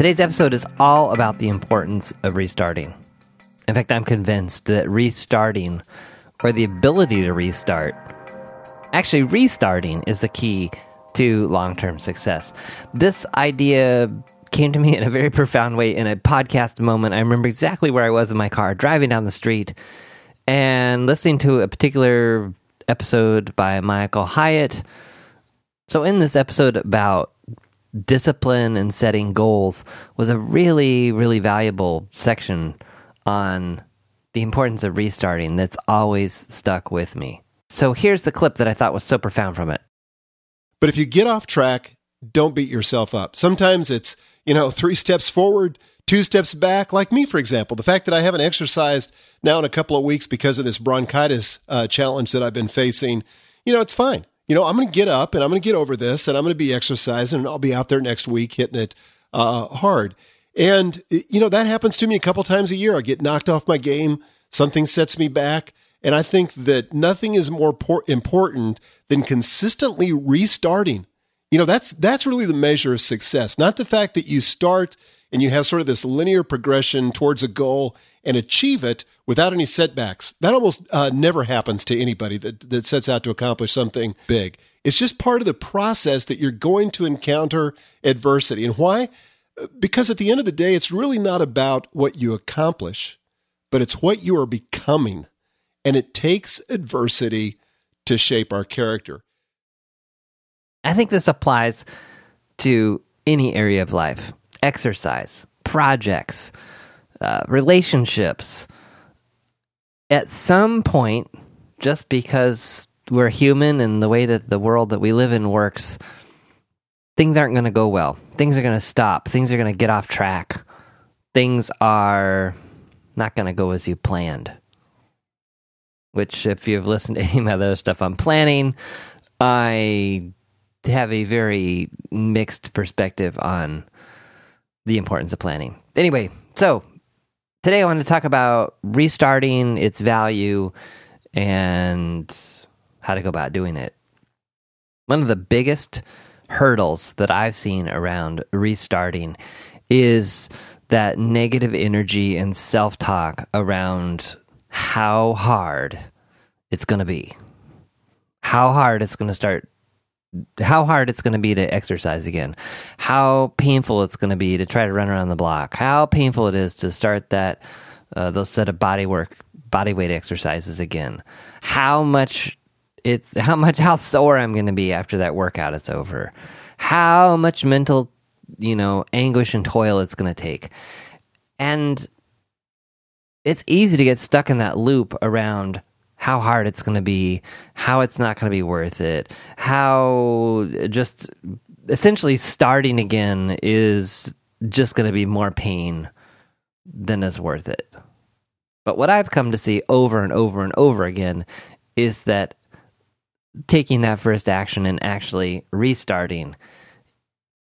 Today's episode is all about the importance of restarting. In fact, I'm convinced that restarting, or the ability to restart, actually, restarting is the key to long term success. This idea came to me in a very profound way in a podcast moment. I remember exactly where I was in my car driving down the street and listening to a particular episode by Michael Hyatt. So, in this episode about discipline and setting goals, was a really, really valuable section on the importance of restarting that's always stuck with me. So, here's the clip that I thought was so profound from it. But if you get off track, don't beat yourself up. Sometimes it's, you know, three steps forward, two steps back. Like me, for example, the fact that I haven't exercised now in a couple of weeks because of this bronchitis uh, challenge that I've been facing, you know, it's fine. You know, I'm going to get up and I'm going to get over this and I'm going to be exercising and I'll be out there next week hitting it uh, hard. And, you know, that happens to me a couple times a year. I get knocked off my game, something sets me back. And I think that nothing is more por- important than consistently restarting. You know, that's that's really the measure of success, not the fact that you start and you have sort of this linear progression towards a goal and achieve it without any setbacks. That almost uh, never happens to anybody that, that sets out to accomplish something big. It's just part of the process that you're going to encounter adversity. And why? Because at the end of the day, it's really not about what you accomplish, but it's what you are becoming. And it takes adversity to shape our character. I think this applies to any area of life exercise, projects, uh, relationships. At some point, just because we're human and the way that the world that we live in works, things aren't going to go well. Things are going to stop. Things are going to get off track. Things are not going to go as you planned. Which, if you've listened to any of my other stuff on planning, I have a very mixed perspective on the importance of planning. Anyway, so today I want to talk about restarting its value and how to go about doing it. One of the biggest hurdles that I've seen around restarting is that negative energy and self talk around how hard it's going to be, how hard it's going to start how hard it's going to be to exercise again, how painful it's going to be to try to run around the block, how painful it is to start that uh, those set of body work, body weight exercises again, how much it's how much how sore I'm going to be after that workout is over, how much mental you know anguish and toil it's going to take, and it's easy to get stuck in that loop around how hard it's going to be, how it's not going to be worth it, how just essentially starting again is just going to be more pain than is worth it. But what I've come to see over and over and over again is that taking that first action and actually restarting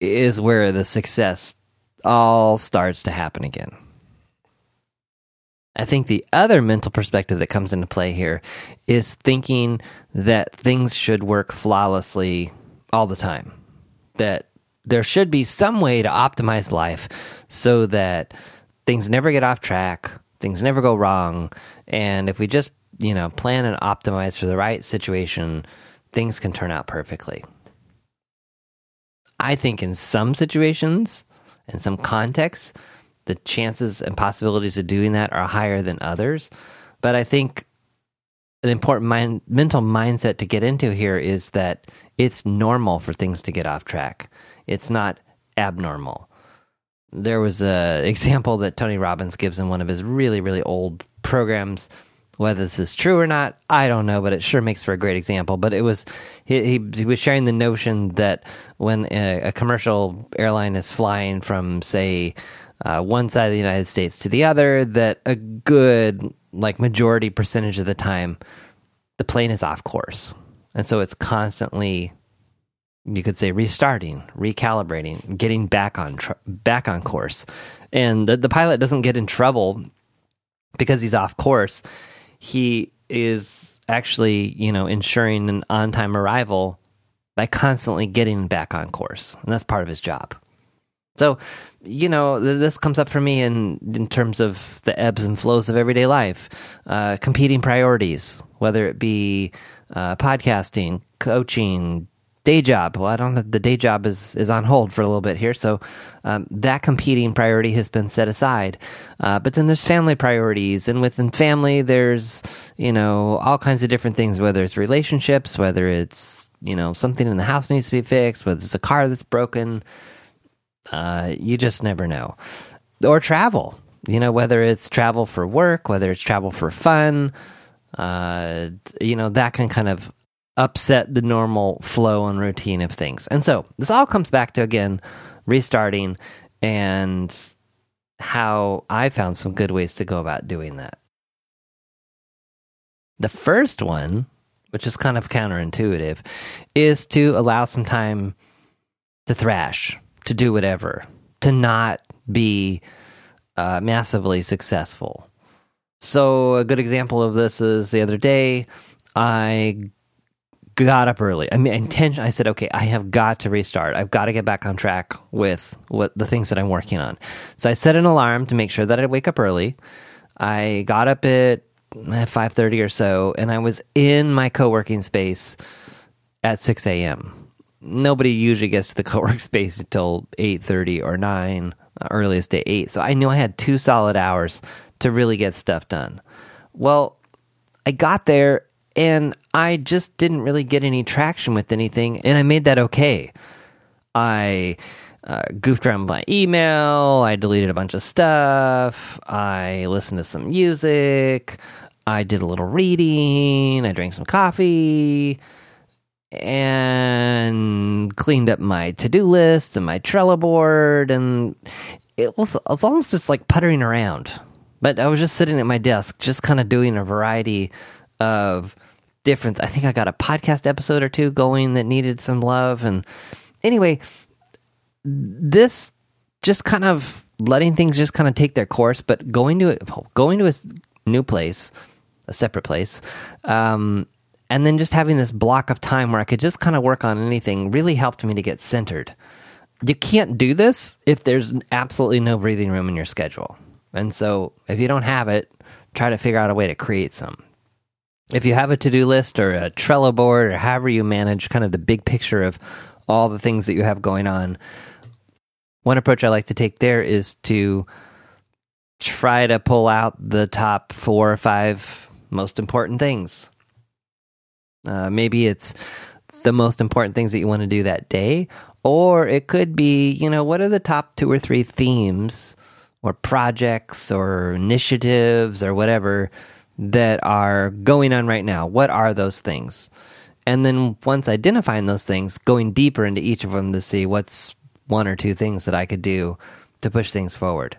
is where the success all starts to happen again. I think the other mental perspective that comes into play here is thinking that things should work flawlessly all the time. That there should be some way to optimize life so that things never get off track, things never go wrong, and if we just, you know, plan and optimize for the right situation, things can turn out perfectly. I think in some situations, in some contexts, the chances and possibilities of doing that are higher than others. But I think an important mind, mental mindset to get into here is that it's normal for things to get off track. It's not abnormal. There was a example that Tony Robbins gives in one of his really really old programs. Whether this is true or not, I don't know, but it sure makes for a great example. But it was he he, he was sharing the notion that when a, a commercial airline is flying from say uh, one side of the United States to the other, that a good like majority percentage of the time the plane is off course, and so it's constantly you could say restarting, recalibrating, getting back on tr- back on course, and the, the pilot doesn't get in trouble because he's off course. He is actually you know ensuring an on time arrival by constantly getting back on course, and that's part of his job. So, you know, th- this comes up for me in in terms of the ebbs and flows of everyday life, uh, competing priorities, whether it be uh, podcasting, coaching, day job. Well, I don't know. The day job is, is on hold for a little bit here. So um, that competing priority has been set aside. Uh, but then there's family priorities. And within family, there's, you know, all kinds of different things, whether it's relationships, whether it's, you know, something in the house needs to be fixed, whether it's a car that's broken. Uh, you just never know. Or travel, you know, whether it's travel for work, whether it's travel for fun. Uh, you know, that can kind of upset the normal flow and routine of things. And so this all comes back to again restarting and how I found some good ways to go about doing that. The first one, which is kind of counterintuitive, is to allow some time to thrash, to do whatever, to not be uh, massively successful. So, a good example of this is the other day, I got up early. I mean, intention. I said, okay, I have got to restart. I've got to get back on track with what the things that I'm working on. So I set an alarm to make sure that I'd wake up early. I got up at five thirty or so, and I was in my co-working space at six a.m. Nobody usually gets to the co-work space until eight thirty or nine, earliest at eight. So I knew I had two solid hours to really get stuff done. Well, I got there and I just didn't really get any traction with anything, and I made that okay. I uh, goofed around my email, I deleted a bunch of stuff, I listened to some music, I did a little reading, I drank some coffee, and cleaned up my to do list and my Trello board, and it was, almost just like puttering around. But I was just sitting at my desk, just kind of doing a variety of different. I think I got a podcast episode or two going that needed some love. And anyway, this just kind of letting things just kind of take their course, but going to it, going to a new place, a separate place, um, and then just having this block of time where I could just kind of work on anything really helped me to get centered. You can't do this if there's absolutely no breathing room in your schedule. And so if you don't have it, try to figure out a way to create some if you have a to do list or a Trello board or however you manage kind of the big picture of all the things that you have going on, one approach I like to take there is to try to pull out the top four or five most important things. Uh, maybe it's the most important things that you want to do that day, or it could be, you know, what are the top two or three themes or projects or initiatives or whatever that are going on right now. What are those things? And then once identifying those things, going deeper into each of them to see what's one or two things that I could do to push things forward.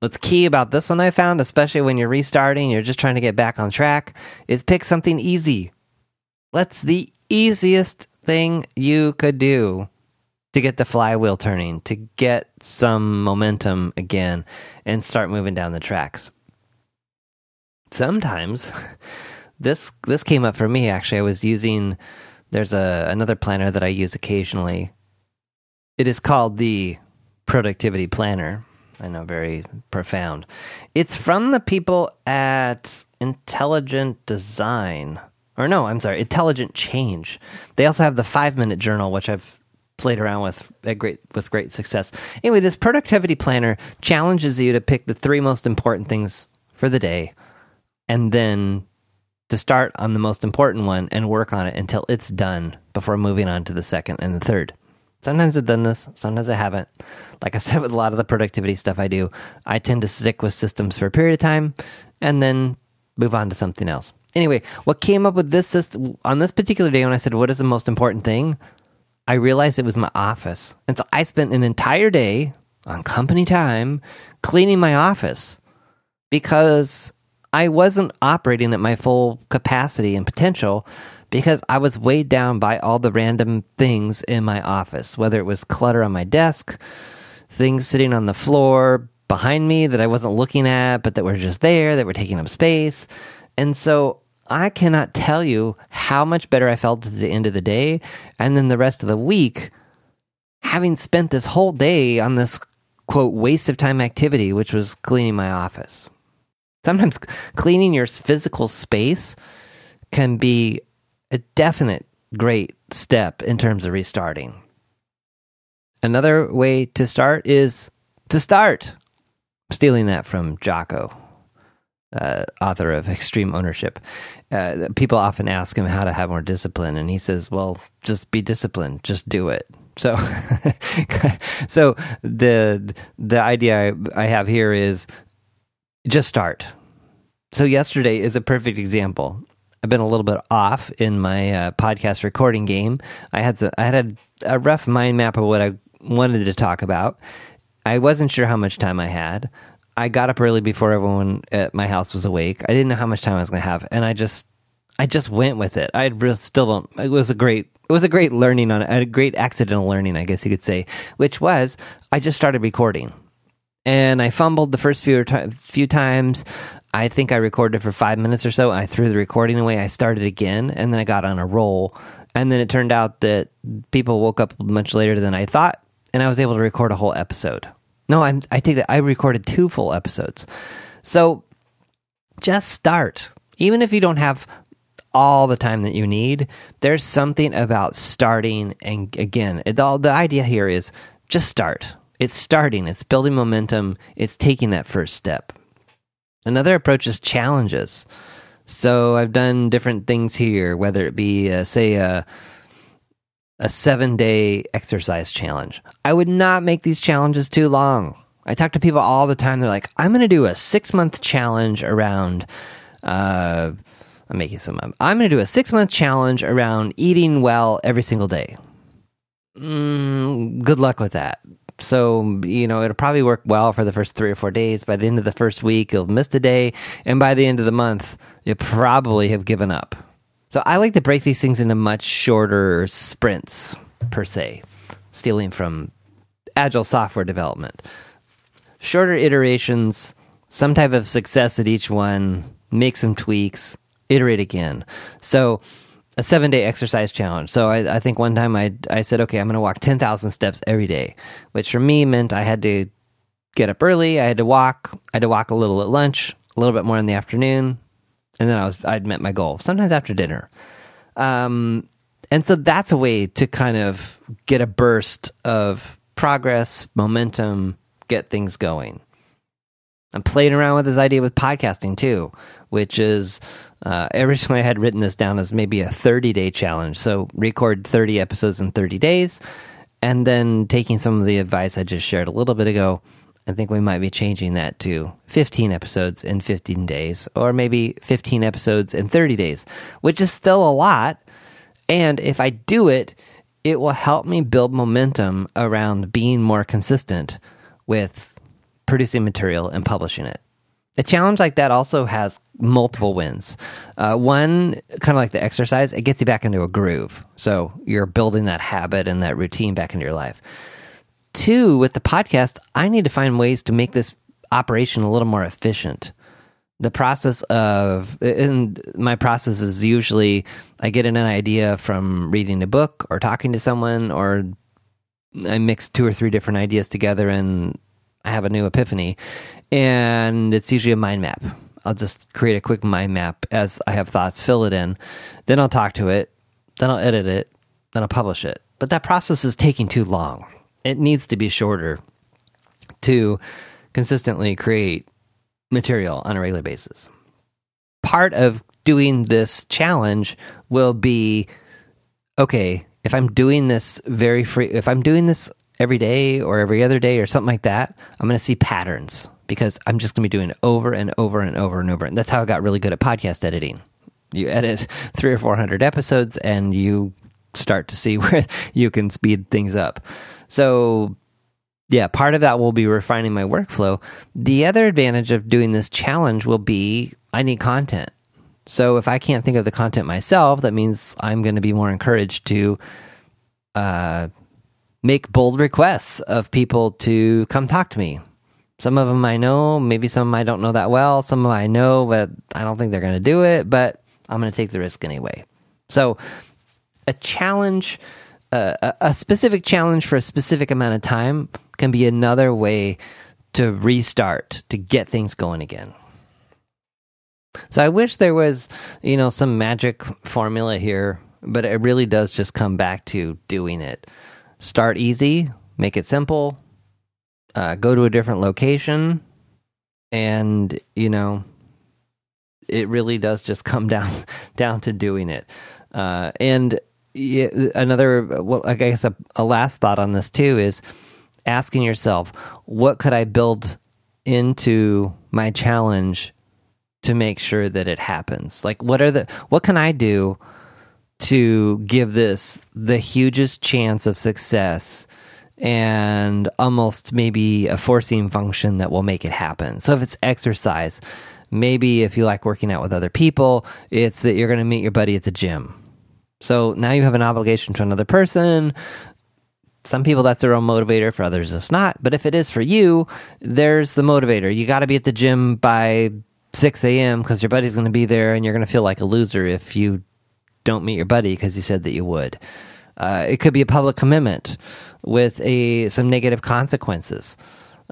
What's key about this one I found, especially when you're restarting, you're just trying to get back on track, is pick something easy. What's the easiest thing you could do to get the flywheel turning, to get some momentum again, and start moving down the tracks? sometimes this this came up for me actually. I was using there's a another planner that I use occasionally. It is called the Productivity Planner. I know, very profound. It's from the people at Intelligent Design. Or no, I'm sorry, Intelligent Change. They also have the 5-minute journal which I've played around with at great with great success. Anyway, this productivity planner challenges you to pick the three most important things for the day and then to start on the most important one and work on it until it's done before moving on to the second and the third. Sometimes I've done this, sometimes I haven't. Like I've said with a lot of the productivity stuff I do, I tend to stick with systems for a period of time and then move on to something else. Anyway, what came up with this system on this particular day when I said, What is the most important thing? I realized it was my office. And so I spent an entire day on company time cleaning my office because I wasn't operating at my full capacity and potential because I was weighed down by all the random things in my office, whether it was clutter on my desk, things sitting on the floor behind me that I wasn't looking at, but that were just there, that were taking up space. And so I cannot tell you how much better I felt at the end of the day. And then the rest of the week, having spent this whole day on this quote waste of time activity, which was cleaning my office. Sometimes cleaning your physical space can be a definite great step in terms of restarting. Another way to start is to start. stealing that from Jocko, uh, author of Extreme Ownership. Uh, people often ask him how to have more discipline, and he says, "Well, just be disciplined. Just do it." So, so the the idea I, I have here is just start. So yesterday is a perfect example. I've been a little bit off in my uh, podcast recording game. I had some, I had a, a rough mind map of what I wanted to talk about. I wasn't sure how much time I had. I got up early before everyone at my house was awake. I didn't know how much time I was going to have, and I just I just went with it. I still don't. It was a great. It was a great learning on a great accidental learning, I guess you could say, which was I just started recording, and I fumbled the first few few times. I think I recorded for five minutes or so. I threw the recording away. I started again, and then I got on a roll. And then it turned out that people woke up much later than I thought, and I was able to record a whole episode. No, I'm, I take that I recorded two full episodes. So just start. Even if you don't have all the time that you need, there's something about starting. And again, it, the idea here is just start. It's starting, it's building momentum, it's taking that first step. Another approach is challenges. So I've done different things here, whether it be, uh, say, a a seven day exercise challenge. I would not make these challenges too long. I talk to people all the time. They're like, I'm going to do a six month challenge around, uh, I'm making some, up. I'm going to do a six month challenge around eating well every single day. Mm, good luck with that. So, you know, it'll probably work well for the first three or four days. By the end of the first week, you'll miss a day. And by the end of the month, you'll probably have given up. So I like to break these things into much shorter sprints, per se, stealing from agile software development. Shorter iterations, some type of success at each one, make some tweaks, iterate again. So a seven day exercise challenge. So I, I, think one time I, I said, okay, I'm going to walk 10,000 steps every day, which for me meant I had to get up early. I had to walk. I had to walk a little at lunch, a little bit more in the afternoon, and then I was I'd met my goal. Sometimes after dinner, um, and so that's a way to kind of get a burst of progress, momentum, get things going. I'm playing around with this idea with podcasting too, which is uh, originally I had written this down as maybe a 30 day challenge. So record 30 episodes in 30 days, and then taking some of the advice I just shared a little bit ago I think we might be changing that to 15 episodes in 15 days, or maybe 15 episodes in 30 days, which is still a lot. And if I do it, it will help me build momentum around being more consistent with producing material and publishing it. A challenge like that also has multiple wins. Uh, one, kind of like the exercise, it gets you back into a groove. So you're building that habit and that routine back into your life two, with the podcast, I need to find ways to make this operation a little more efficient. The process of, and my process is usually I get an idea from reading a book or talking to someone, or I mix two or three different ideas together and I have a new epiphany. And it's usually a mind map. I'll just create a quick mind map as I have thoughts, fill it in. Then I'll talk to it. Then I'll edit it. Then I'll publish it. But that process is taking too long it needs to be shorter to consistently create material on a regular basis. Part of doing this challenge will be okay, if I'm doing this very free, if I'm doing this every day or every other day or something like that, I'm going to see patterns because I'm just going to be doing it over and over and over and over. And that's how I got really good at podcast editing. You edit three or 400 episodes and you start to see where you can speed things up. So, yeah, part of that will be refining my workflow. The other advantage of doing this challenge will be I need content. So, if I can't think of the content myself, that means I'm going to be more encouraged to uh, make bold requests of people to come talk to me. Some of them I know, maybe some I don't know that well. Some of them I know, but I don't think they're going to do it, but I'm going to take the risk anyway. So, a challenge a, specific challenge for a specific amount of time can be another way to restart, to get things going again. So I wish there was, you know, some magic formula here, but it really does just come back to doing it. Start easy, make it simple, uh, go to a different location, and you know, it really does just come down down to doing it. Uh, and yeah, another, well, I guess a, a last thought on this too is asking yourself, what could I build into my challenge to make sure that it happens? Like, what are the, what can I do to give this the hugest chance of success and almost maybe a forcing function that will make it happen? So if it's exercise, maybe if you like working out with other people, it's that you're going to meet your buddy at the gym. So now you have an obligation to another person. Some people that's their own motivator for others it's not. But if it is for you there's the motivator. You got to be at the gym by 6 a.m because your buddy's going to be there and you're going to feel like a loser if you don't meet your buddy because you said that you would. Uh, it could be a public commitment with a some negative consequences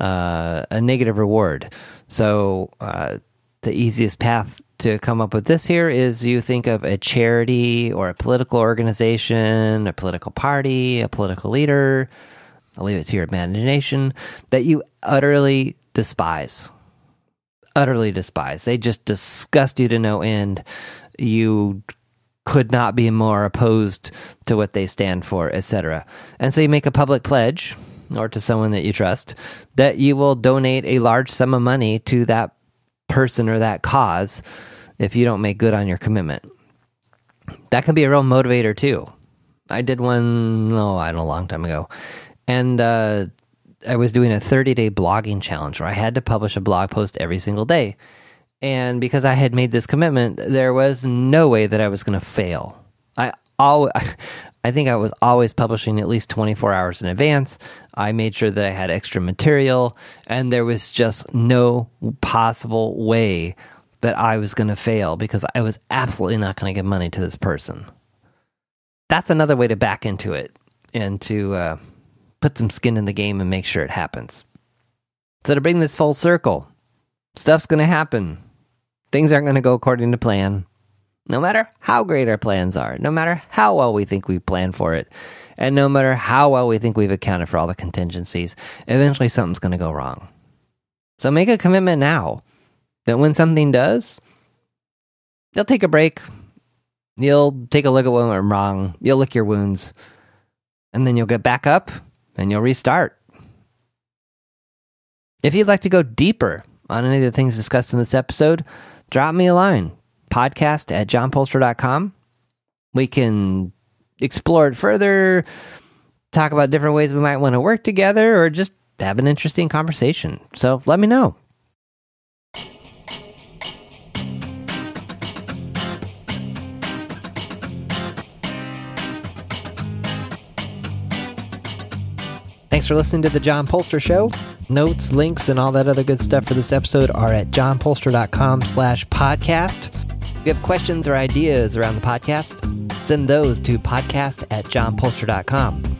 uh, a negative reward. So uh, the easiest path to come up with this here is you think of a charity or a political organization, a political party, a political leader. I'll leave it to your imagination that you utterly despise. Utterly despise. They just disgust you to no end. You could not be more opposed to what they stand for, etc. And so you make a public pledge or to someone that you trust that you will donate a large sum of money to that person or that cause if you don't make good on your commitment. That can be a real motivator too. I did one, oh, I don't know, a long time ago. And uh, I was doing a 30 day blogging challenge where I had to publish a blog post every single day. And because I had made this commitment, there was no way that I was going to fail. I always, I think I was always publishing at least 24 hours in advance. I made sure that I had extra material, and there was just no possible way that I was going to fail because I was absolutely not going to give money to this person. That's another way to back into it and to uh, put some skin in the game and make sure it happens. So, to bring this full circle, stuff's going to happen. Things aren't going to go according to plan no matter how great our plans are, no matter how well we think we plan for it, and no matter how well we think we've accounted for all the contingencies, eventually something's going to go wrong. So make a commitment now that when something does, you'll take a break, you'll take a look at what went wrong, you'll lick your wounds, and then you'll get back up and you'll restart. If you'd like to go deeper on any of the things discussed in this episode, drop me a line podcast at johnpoelstra.com. We can explore it further, talk about different ways we might want to work together, or just have an interesting conversation. So let me know. Thanks for listening to The John Poelstra Show. Notes, links, and all that other good stuff for this episode are at johnpoelstra.com slash podcast. If you have questions or ideas around the podcast, send those to podcast at johnpoelstra.com.